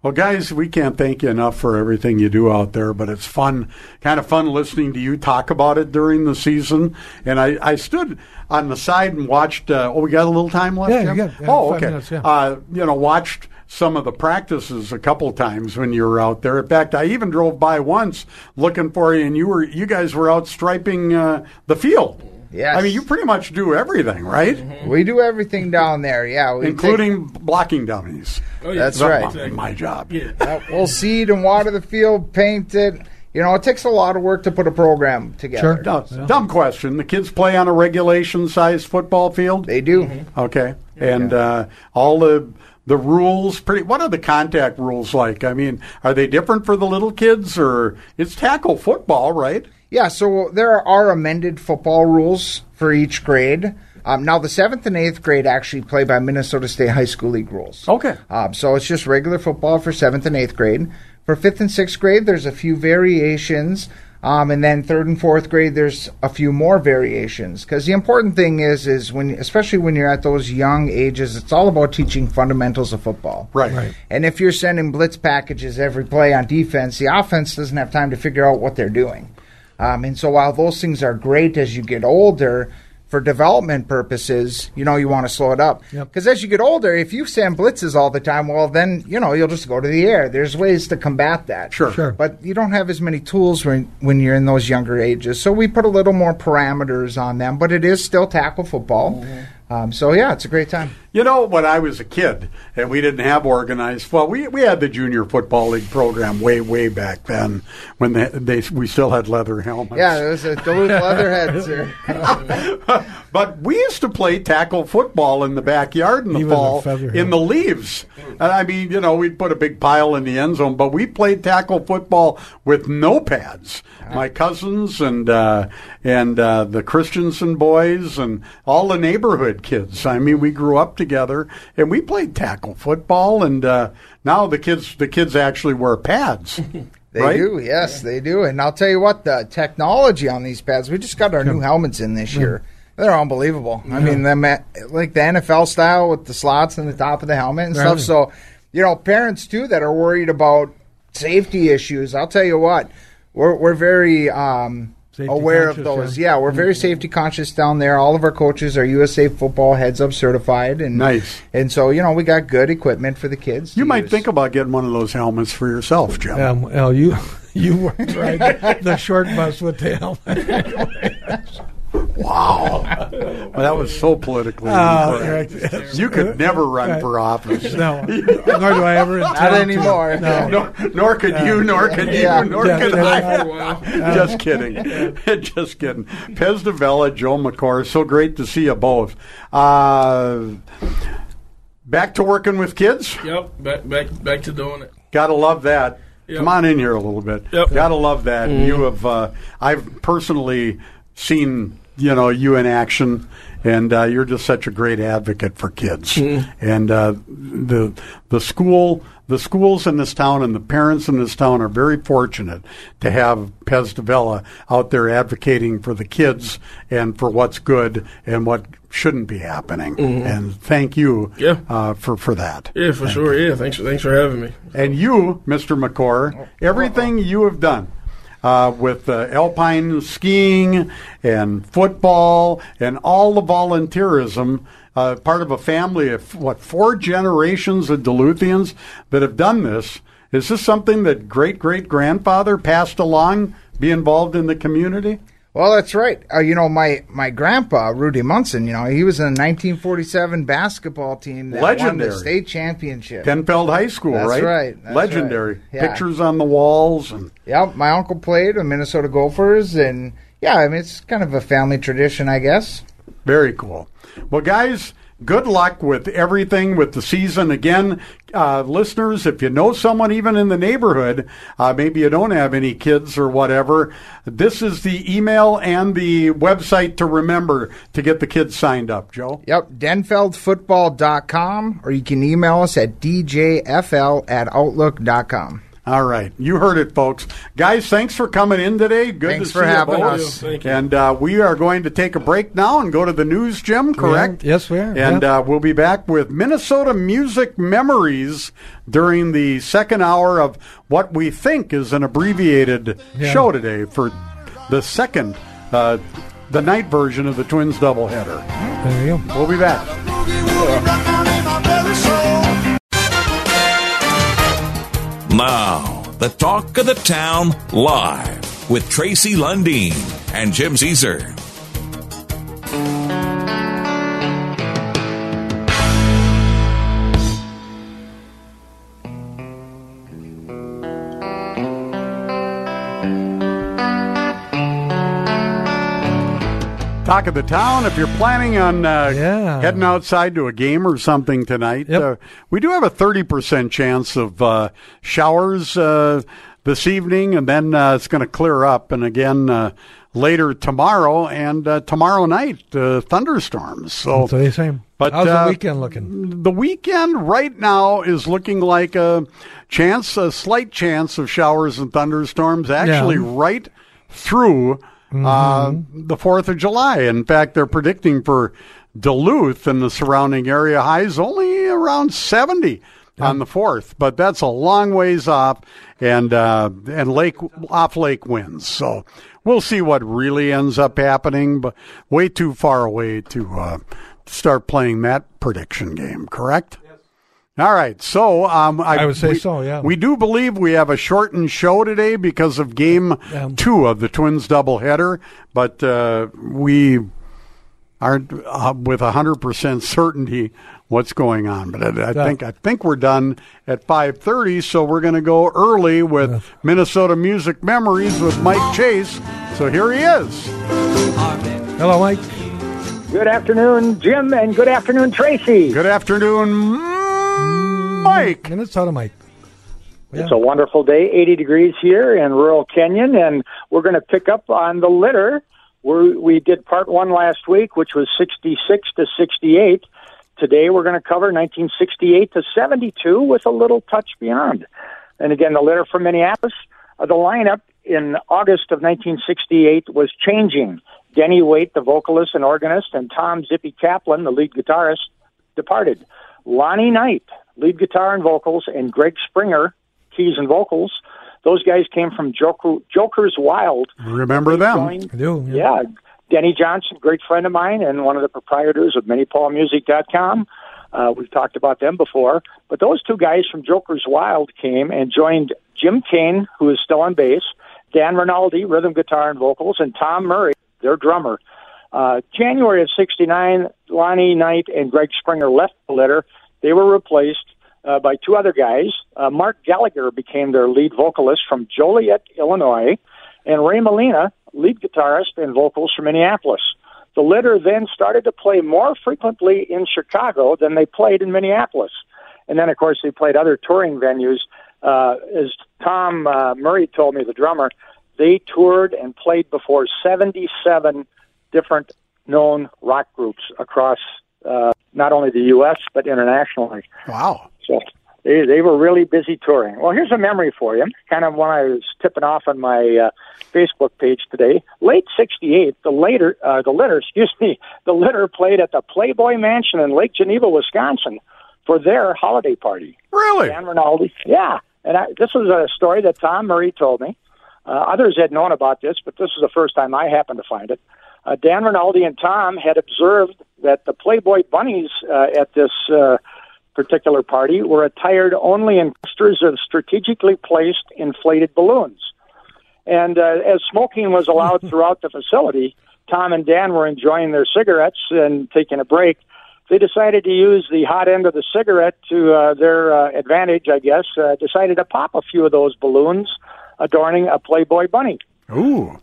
Well, guys, we can't thank you enough for everything you do out there, but it's fun, kind of fun listening to you talk about it during the season. And I, I stood on the side and watched. Uh, oh, we got a little time left. Yeah, yeah, oh, okay. minutes, yeah. uh, you know, watched some of the practices a couple times when you were out there. In fact, I even drove by once looking for you, and you were you guys were out striping uh, the field. Yes. I mean, you pretty much do everything, right? We do everything down there, yeah. We take- Including blocking dummies. Oh, yeah. That's That's right. my, my job. Yeah. Uh, we'll seed and water the field, paint it. You know, it takes a lot of work to put a program together. Sure. No, Dumb question. The kids play on a regulation sized football field? They do. Okay. And uh, all the the rules pretty what are the contact rules like? I mean, are they different for the little kids or it's tackle football, right? Yeah, so there are amended football rules for each grade. Um, now, the seventh and eighth grade actually play by Minnesota State High School League rules. Okay. Um, so it's just regular football for seventh and eighth grade. For fifth and sixth grade, there's a few variations. Um, and then third and fourth grade, there's a few more variations. Because the important thing is, is when, especially when you're at those young ages, it's all about teaching fundamentals of football. Right. Right. And if you're sending blitz packages every play on defense, the offense doesn't have time to figure out what they're doing. Um, and so while those things are great as you get older, for development purposes, you know, you want to slow it up. Yep. Because as you get older, if you send blitzes all the time, well, then, you know, you'll just go to the air. There's ways to combat that. Sure. Sure. But you don't have as many tools when, when you're in those younger ages. So we put a little more parameters on them, but it is still tackle football. Um, so, yeah, it's a great time. You know, when I was a kid and we didn't have organized, well, we, we had the junior football league program way, way back then when they, they we still had leather helmets. Yeah, it was a Duluth Leatherheads. Here. but we used to play tackle football in the backyard in the He was a fall feather in the leaves. And I mean, you know, we'd put a big pile in the end zone, but we played tackle football with no pads. My cousins and uh, and uh, the Christensen boys and all the neighborhood kids. I mean, we grew up together and we played tackle football. And uh, now the kids the kids actually wear pads. They right? do, yes, they do. And I'll tell you what, the technology on these pads, we just got our new helmets in this year. They're unbelievable. I mean, them at- like the NFL style with the slots in the top of the helmet and stuff. So, you know, parents too that are worried about safety issues. I'll tell you what, we're we're very um, Safety aware of those. yeah. Yeah, we're very safety conscious down there. All of our coaches are USA Football Heads Up certified, and Nice. And so, you know, we got good equipment for the kids. You might use. think about getting one of those helmets for yourself, Jim. Um, well, you you weren't right. the short bus with the helmet. Wow. well, that was so politically Oh, incorrect. right. You could never run Right. for office. no, nor do I ever intend Not to. anymore. No. Nor, nor could you, nor could Yeah. you, nor Yeah, could yeah. I. Just kidding. Just kidding. Pez de Vella, Joe McCord, so great to see you both. Uh, back to working with kids? Yep, back back back to doing it. Gotta love that. Yep. Come on in here a little bit. Yep. Gotta love that. You have. Uh, I've personally seen you know you in action, and uh, you're just such a great advocate for kids. And uh, the the school. The schools in this town and the parents in this town are very fortunate to have Pez de Vella out there advocating for the kids and for what's good and what shouldn't be happening. And thank you Yeah. uh, for, for that. Yeah, for sure. Yeah, thanks. Thanks for having me. And you, Mr. McCord, everything you have done uh, with uh, alpine skiing and football and all the volunteerism, uh, part of a family of, what, four generations of Duluthians that have done this. Is this something that great great grandfather passed along, be involved in the community? Well, that's right. Uh, you know, my, my grandpa, Rudy Munson, you know, he was in the 1947 basketball team that won Legendary. the state championship. Denfeld High School, That's right? right, that's Legendary. right. Yeah. Pictures on the walls and Yep, my uncle played with Minnesota Gophers, and yeah, I mean, it's kind of a family tradition, I guess. Very cool. Well, guys, good luck with everything with the season. Again, uh, listeners, if you know someone even in the neighborhood, uh, maybe you don't have any kids or whatever, this is the email and the website to remember to get the kids signed up, Joe. Yep, denfeldfootball.com, or you can email us at djfl at outlook.com. All right. You heard it, folks. Guys, thanks for coming in today. Good Thanks to for see having you us. Thank you. And uh, we are going to take a break now and go to the news, Jim, correct? Yeah. Yes, we are. And Yeah. uh, we'll be back with Minnesota Music Memories during the second hour of what we think is an abbreviated Yeah. show today for the second, uh, the night version of the Twins doubleheader. There you go. We'll be back. Now, the talk of the town live with Tracy Lundeen and Jim Caesar. Talk of the town. If you're planning on uh, Yeah. heading outside to a game or something tonight, Yep. uh, we do have a 30% chance of uh, showers uh, this evening, and then uh, it's going to clear up. And again, uh, later tomorrow and uh, tomorrow night, uh, thunderstorms. So That's they say. But, How's uh, the weekend looking? the weekend right now is looking like a chance, a slight chance of showers and thunderstorms. Actually, Yeah. right through uh, the 4th of July. In fact, they're predicting for Duluth and the surrounding area highs only around 70 on the 4th, but that's a long ways off and uh, and lake off lake winds. So we'll see what really ends up happening, but way too far away to uh, start playing that prediction game, correct? All right, so um, I, I would say we- so, yeah. We do believe we have a shortened show today because of game two of the Twins doubleheader, but uh, we aren't uh, with hundred percent certainty what's going on. But I, I Yeah. think I think we're done at five thirty, so we're going to go early with Minnesota Music Memories with Mike Chase. So here he is. Hello, Mike. Good afternoon, Jim, and good afternoon, Tracy. Good afternoon, Mike. Minnesota, Mike. It's a wonderful day, 80 degrees here in rural Kenyon, and we're going to pick up on the litter. We're, we did part one last week, which was 66 to 68. Today we're going to cover 1968 to 72 with a little touch beyond. And again, the litter from Minneapolis, uh, the lineup in August of 1968 was changing. Denny Waite, the vocalist and organist, and Tom Zippy Kaplan, the lead guitarist, departed. Lonnie Knight, lead guitar and vocals, and Greg Springer, keys and vocals. Those guys came from Joker, Joker's Wild. Remember them? Joined- I do. yeah. Denny Johnson, great friend of mine and one of the proprietors of MinniePaulMusic.com. Uh, we've talked about them before. But those two guys from Joker's Wild came and joined Jim Kane, who is still on bass, Dan Rinaldi, rhythm guitar and vocals, and Tom Murray, their drummer. Uh, January of 69, Lonnie Knight and Greg Springer left the litter. They were replaced uh, by two other guys. Uh, Mark Gallagher became their lead vocalist from Joliet, Illinois, and Ray Molina, lead guitarist and vocals from Minneapolis. The litter then started to play more frequently in Chicago than they played in Minneapolis. And then, of course, they played other touring venues. Uh, as Tom uh, Murray told me, the drummer, they toured and played before 77 different known rock groups across uh, not only the U.S., but internationally. Wow. So they they were really busy touring. Well, here's a memory for you. Kind of when I was tipping off on my uh, Facebook page today. Late '68, the later uh, the litter, excuse me, the litter played at the Playboy Mansion in Lake Geneva, Wisconsin, for their holiday party. Really? Dan Rinaldi, yeah. And I, this was a story that Tom Murray told me. Uh, others had known about this, but this is the first time I happened to find it. Uh, Dan Rinaldi and Tom had observed that the Playboy bunnies uh, at this uh, particular party were attired only in clusters of strategically placed inflated balloons. And uh, as smoking was allowed throughout the facility, Tom and Dan were enjoying their cigarettes and taking a break. They decided to use the hot end of the cigarette to uh, their uh, advantage, I guess. Uh, decided to pop a few of those balloons adorning a Playboy bunny. Ooh.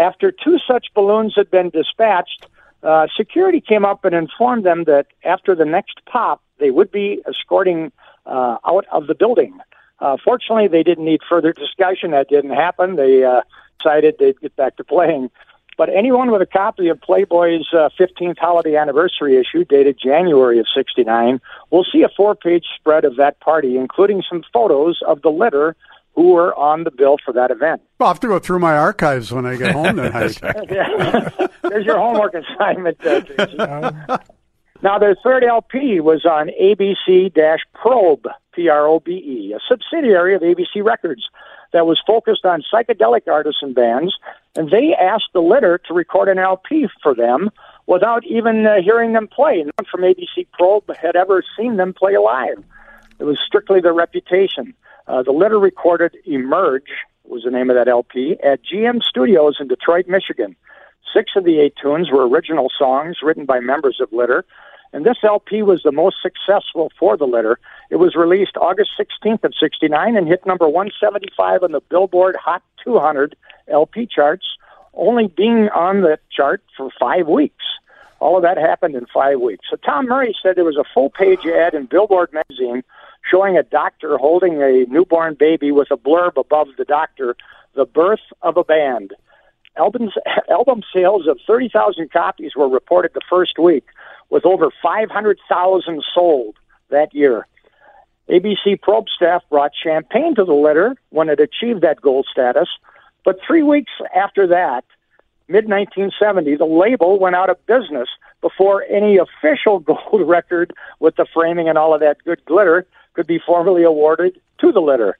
After two such balloons had been dispatched, uh, security came up and informed them that after the next pop, they would be escorting uh, out of the building. Uh, fortunately, they didn't need further discussion. That didn't happen. They uh, decided they'd get back to playing. But anyone with a copy of Playboy's uh, 15th holiday anniversary issue, dated January of '69, will see a four-page spread of that party, including some photos of the litter who were on the bill for that event. I'll have to go through my archives when I get home tonight. There's your homework assignment, uh, Now, their third LP was on ABC Probe, P R O B E, a subsidiary of ABC Records that was focused on psychedelic artists and bands, and they asked the litter to record an LP for them without even uh, hearing them play. No one from ABC Probe had ever seen them play live. It was strictly their reputation. Uh, the litter recorded Emerge, was the name of that LP, at GM Studios in Detroit, Michigan. Six of the eight tunes were original songs written by members of Litter, and this LP was the most successful for the Litter. It was released August 16th of 69 and hit number 175 on the Billboard Hot 200 LP charts, only being on the chart for five weeks. All of that happened in five weeks. So Tom Murray said there was a full page ad in Billboard magazine showing a doctor holding a newborn baby with a blurb above the doctor, The Birth of a Band. Albums, album sales of 30,000 copies were reported the first week, with over 500,000 sold that year. ABC probe staff brought champagne to the litter when it achieved that gold status. But three weeks after that, mid 1970, the label went out of business before any official gold record with the framing and all of that good glitter could be formally awarded to the litter.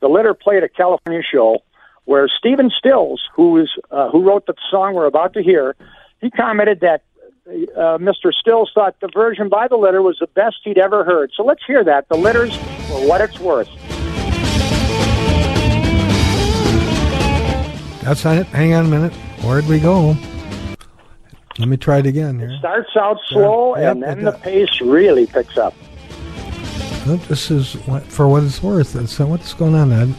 The litter played a California show where Stephen Stills, who is uh, who wrote the song we're about to hear, he commented that uh, Mr. Stills thought the version by the litter was the best he'd ever heard. So let's hear that. The litters for what it's worth. That's it. Hang on a minute. Where'd we go? Let me try it again here. Starts out slow, Yep, and then the pace really picks up. This is what, for what it's worth. It's, uh, what's going on? I'm,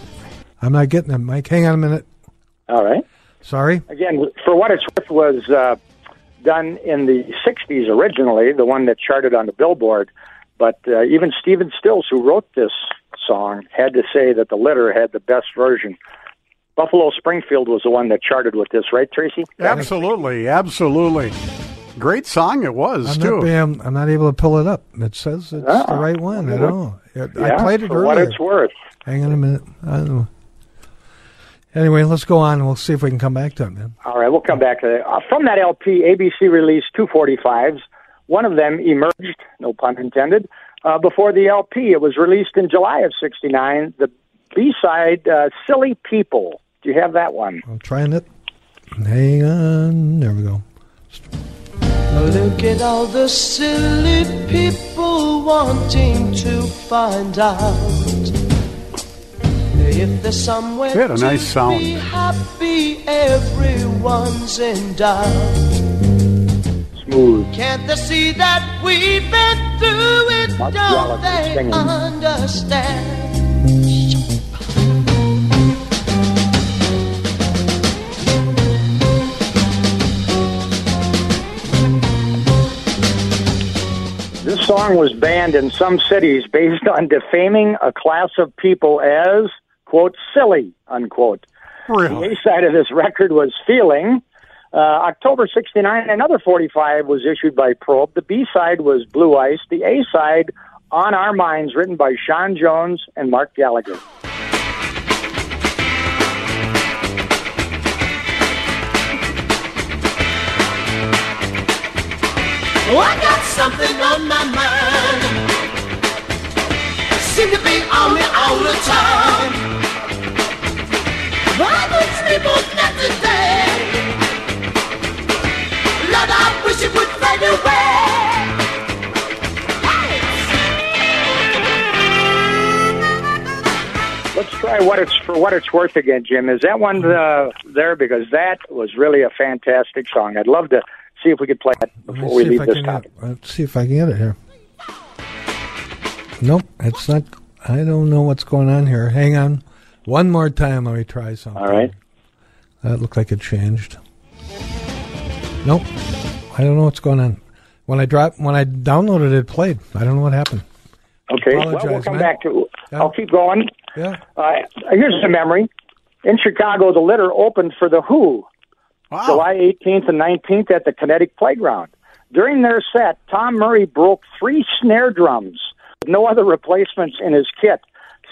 I'm not getting it, Mike. Hang on a minute. All right. Sorry. Again, for what it's worth, was uh, done in the '60s originally, the one that charted on the Billboard. But uh, even Stephen Stills, who wrote this song, had to say that the litter had the best version. Buffalo Springfield was the one that charted with this, right, Tracy? Absolutely, absolutely. Great song it was I'm too. not, being, I'm not able to pull it up. It says it's Ah. the right one. I know. It- I played it for what it's worth. Hang on a minute. I don't know. Anyway, let's go on. And we'll see if we can come back to it, man. All right, we'll come back to that. Uh, from that LP, ABC released two 45s. One of them emerged, no pun intended, uh, before the LP. It was released in July of '69. The B-side, uh, "Silly People." Do you have that one? I'm trying it. Hang on. There we go. Look at all the silly people wanting to find out if there's somewhere They had a to nice sound. be happy. Everyone's in doubt. Smooth. Can't they see that we've been through it? Mark Don't they understand? This song was banned in some cities based on defaming a class of people as quote silly unquote. The A side of this record was Feeling. Uh, October 69, another 45 was issued by Probe. The B side was Blue Ice. The A side, On Our Minds, written by Sean Jones and Mark Gallagher. Oh, I got something on my mind. Seem to be on me all the time. I don't sleep on that today. Lord, I wish it would fade away. Let's try what it's for what it's worth again, Jim. Is that one uh, there? Because that was really a fantastic song. I'd love to see if we could play it before we leave this topic. Let's see if I can get it here. Nope, it's not. I don't know what's going on here. Hang on. One more time. Let me try something. All right. That looked like it changed. Nope. I don't know what's going on. When I dropped, when I downloaded it, it played. I don't know what happened. Okay, well, we'll come man. back to. Yeah. I'll keep going. Yeah. Uh, here's a memory. In Chicago, the litter opened for the Who, July 18th and 19th at the Kinetic Playground. During their set, Tom Murray broke three snare drums with no other replacements in his kit.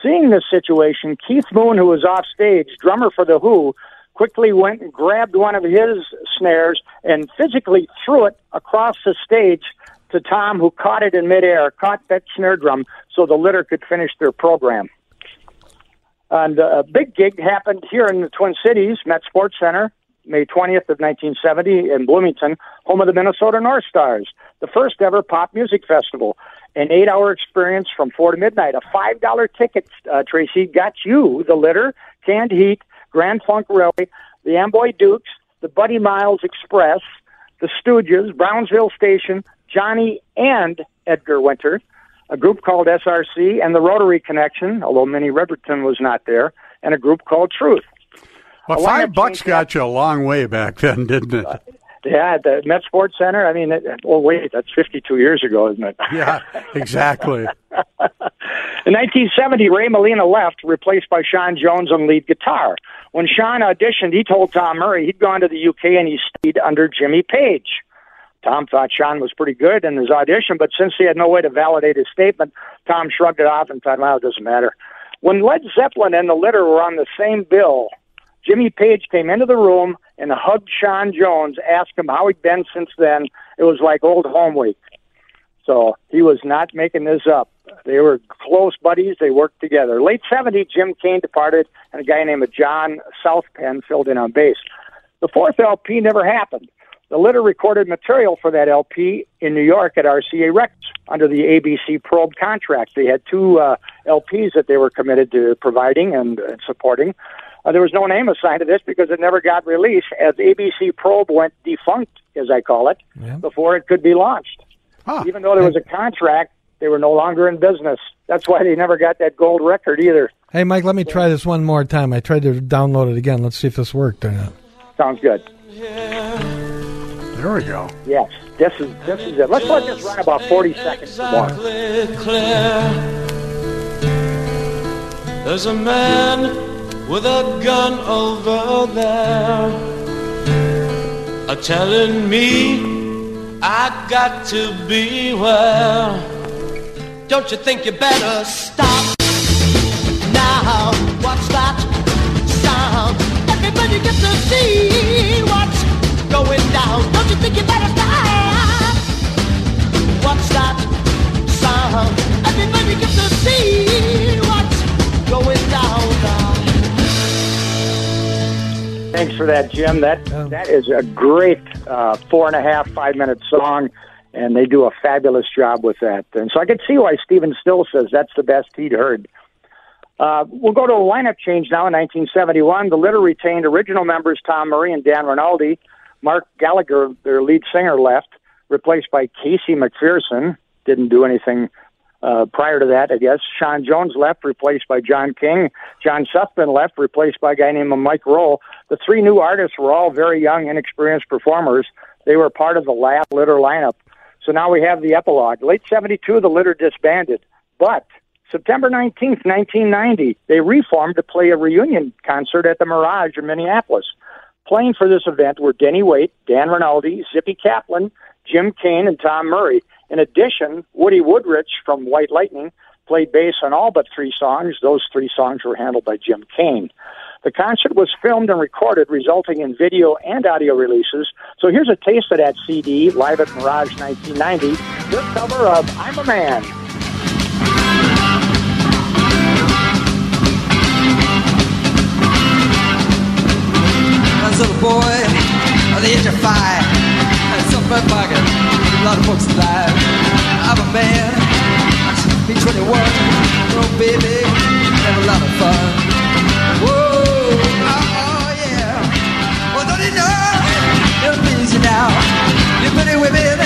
Seeing this situation, Keith Moon, who was off stage, drummer for the Who, quickly went and grabbed one of his snares and physically threw it across the stage to Tom, who caught it in midair, caught that snare drum so the litter could finish their program. And uh, a big gig happened here in the Twin Cities, Met Sports Center, May 20th of 1970 in Bloomington, home of the Minnesota North Stars, the first ever pop music festival. An eight-hour experience from four to midnight. A five-dollar ticket, uh, Tracy, got you the litter, canned heat, Grand Funk Railway, the Amboy Dukes, the Buddy Miles Express, the Stooges, Brownsville Station, Johnny and Edgar Winter, a group called SRC, and the Rotary Connection, although Minnie Riperton was not there, and a group called Truth. Well, five bucks got you a long way back then, didn't it? Uh, yeah, at the Met Sports Center. I mean, it, oh wait, that's 52 years ago, isn't it? Yeah, exactly. In 1970, Ray Molina left, replaced by Sean Jones on lead guitar. When Sean auditioned, he told Tom Murray he'd gone to the UK and he stayed under Jimmy Page. Tom thought Sean was pretty good in his audition, but since he had no way to validate his statement, Tom shrugged it off and thought, well, it doesn't matter. When Led Zeppelin and the Litter were on the same bill, Jimmy Page came into the room and hugged Sean Jones, asked him how he'd been since then. It was like old home week. So he was not making this up. They were close buddies. They worked together. Late 70s, Jim Kane departed, and a guy named John Southpen filled in on bass. The fourth LP never happened. The Litter recorded material for that LP in New York at RCA Records under the ABC Probe contract. They had two uh, LPs that they were committed to providing and, and supporting. Uh, there was no name assigned to this because it never got released, as ABC Probe went defunct, as I call it, before it could be launched. Even though there was a contract, they were no longer in business. That's why they never got that gold record either. Hey, Mike, let me try this one more time. I tried to download it again. Let's see if this worked or not. Sounds good. There we go. Yes, this is this is it. Let's let this run about forty seconds more. There's a man with a gun over there, a telling me I got to beware. Don't you think you better stop now? What's that sound? Everybody get to see what's going down. Don't you think you better stop? What's that sound? Everybody get to see Thanks for that, Jim. That that is a great uh, four and a half, five minute song, and they do a fabulous job with that. And so I could see why Stephen Still says that's the best he'd heard. Uh, we'll go to a lineup change now in 1971. The Litter retained original members Tom Murray and Dan Rinaldi. Mark Gallagher, their lead singer, left, replaced by Casey McPherson. Didn't do anything uh, prior to that, I guess. Sean Jones left, replaced by John King. John Suthman left, replaced by a guy named Mike Roll. The three new artists were all very young, inexperienced performers. They were part of the last Litter lineup. So now we have the epilogue. Late 72, the Litter disbanded. But September 19th, 1990, they reformed to play a reunion concert at the Mirage in Minneapolis. Playing for this event were Denny Waite, Dan Rinaldi, Zippy Kaplan, Jim Kane, and Tom Murray. In addition, Woody Woodrich from White Lightning played bass on all but three songs. Those three songs were handled by Jim Kane. The concert was filmed and recorded, resulting in video and audio releases. So here's a taste of that CD, live at Mirage 1990. Their cover of I'm a Man. I was a boy at the age of five. Some fun pocket, a lot of books alive. I'm a man, be 21. Oh, baby, have a lot of fun. Whoa, you now. You pretty women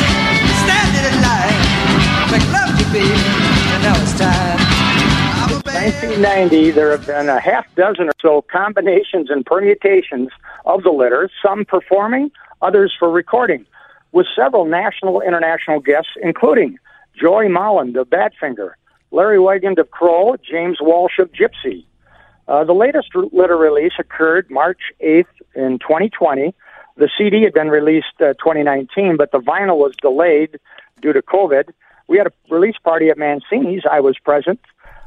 standing in line. Make love to me, and now it's time. 1990, there have been a half dozen or so combinations and permutations of the litter, some performing, others for recording, with several national international guests, including Joey Molland of Badfinger, Larry Wiegand of Kroll, James Walsh of Gypsy. Uh, the latest litter release occurred March 8th in 2020. The CD had been released uh, 2019, but the vinyl was delayed due to COVID. We had a release party at Mancini's. I was present.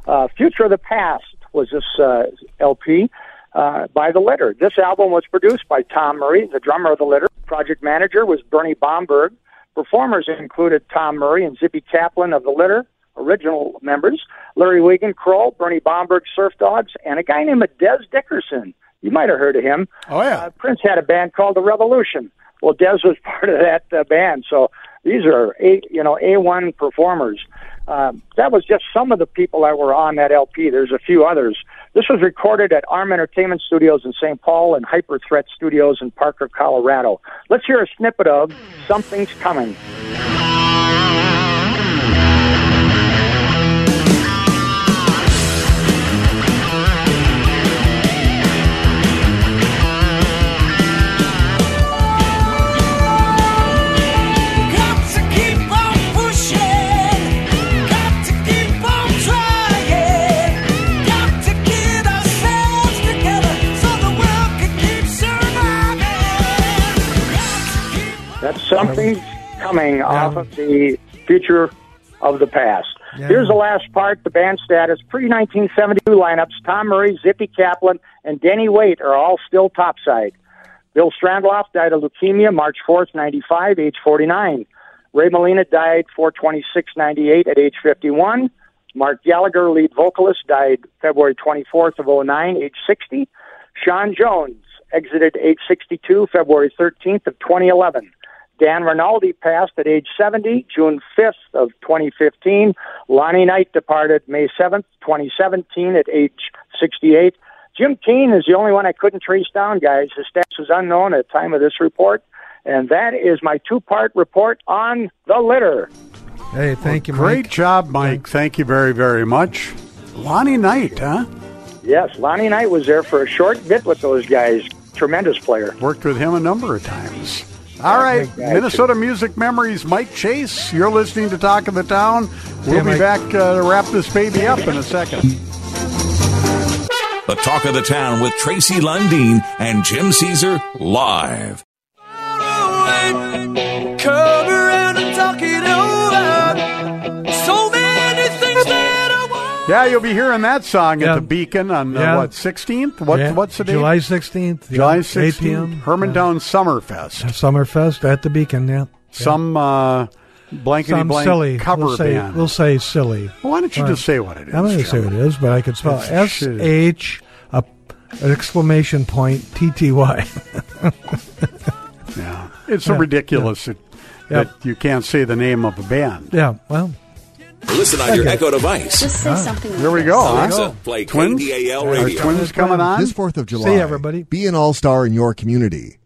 Uh, Future of the Past was this uh, LP uh, by The Litter. This album was produced by Tom Murray, the drummer of The Litter. Project manager was Bernie Bomberg. Performers included Tom Murray and Zippy Kaplan of The Litter, original members, Larry Wiegand, Kroll, Bernie Bomberg, Surf Dogs, and a guy named Dez Dickerson. You might have heard of him. Oh, yeah. Uh, Prince had a band called The Revolution. Well, Dez was part of that uh, band. So these are a you know A1 performers. Um, that was just some of the people that were on that LP. There's a few others. This was recorded at Arm Entertainment Studios in St. Paul and Hyper Threat Studios in Parker, Colorado. Let's hear a snippet of Something's Coming. Something's Coming off of the Future of the Past. Yeah. Here's the last part, the band status. Pre-1972 lineups, Tom Murray, Zippy Kaplan, and Denny Waite are all still topside. Bill Strandloff died of leukemia March 4th, 95, age 49. Ray Molina died 426-98 at age 51. Mark Gallagher, lead vocalist, died February 24th of 09, age 60. Sean Jones exited age 62, February 13th of 2011. Dan Rinaldi passed at age 70, June 5th of 2015. Lonnie Knight departed May 7th, 2017 at age 68. Jim Keane is the only one I couldn't trace down, guys. His status is unknown at the time of this report. And that is my two-part report on the litter. Hey, thank you, Great job, Mike. Thank you very, very much. Lonnie Knight, huh? Yes, Lonnie Knight was there for a short bit with those guys. Tremendous player. Worked with him a number of times. All right, great guy, Minnesota Music Memories, Mike Chase. You're listening to Talk of the Town. We'll Yeah, be Mike. back uh, to wrap this baby up in a second. The Talk of the Town with Tracy Lundeen and Jim Caesar live. Yeah, you'll be hearing that song at the Beacon on uh, Yeah. what 16th? What Yeah, what's the date? July 16th. July 8 16th. p.m. Hermantown Summerfest. Summerfest at the Beacon, yeah. Some uh, blankety Some blank silly cover we'll say, band. We'll say silly. Well, why don't you just say what it is? I'm going to say what it is, but I could spell S. H a an exclamation point T T Y. Yeah, it's so Yeah, ridiculous that, Yeah. that you can't say the name of a band. Yeah, well, Listen on your Echo device. Just say something. Here we go. huh? Alexa, play Twins? KDAL Are radio. twins coming on? This 4th of July, See everybody. be an all-star in your community.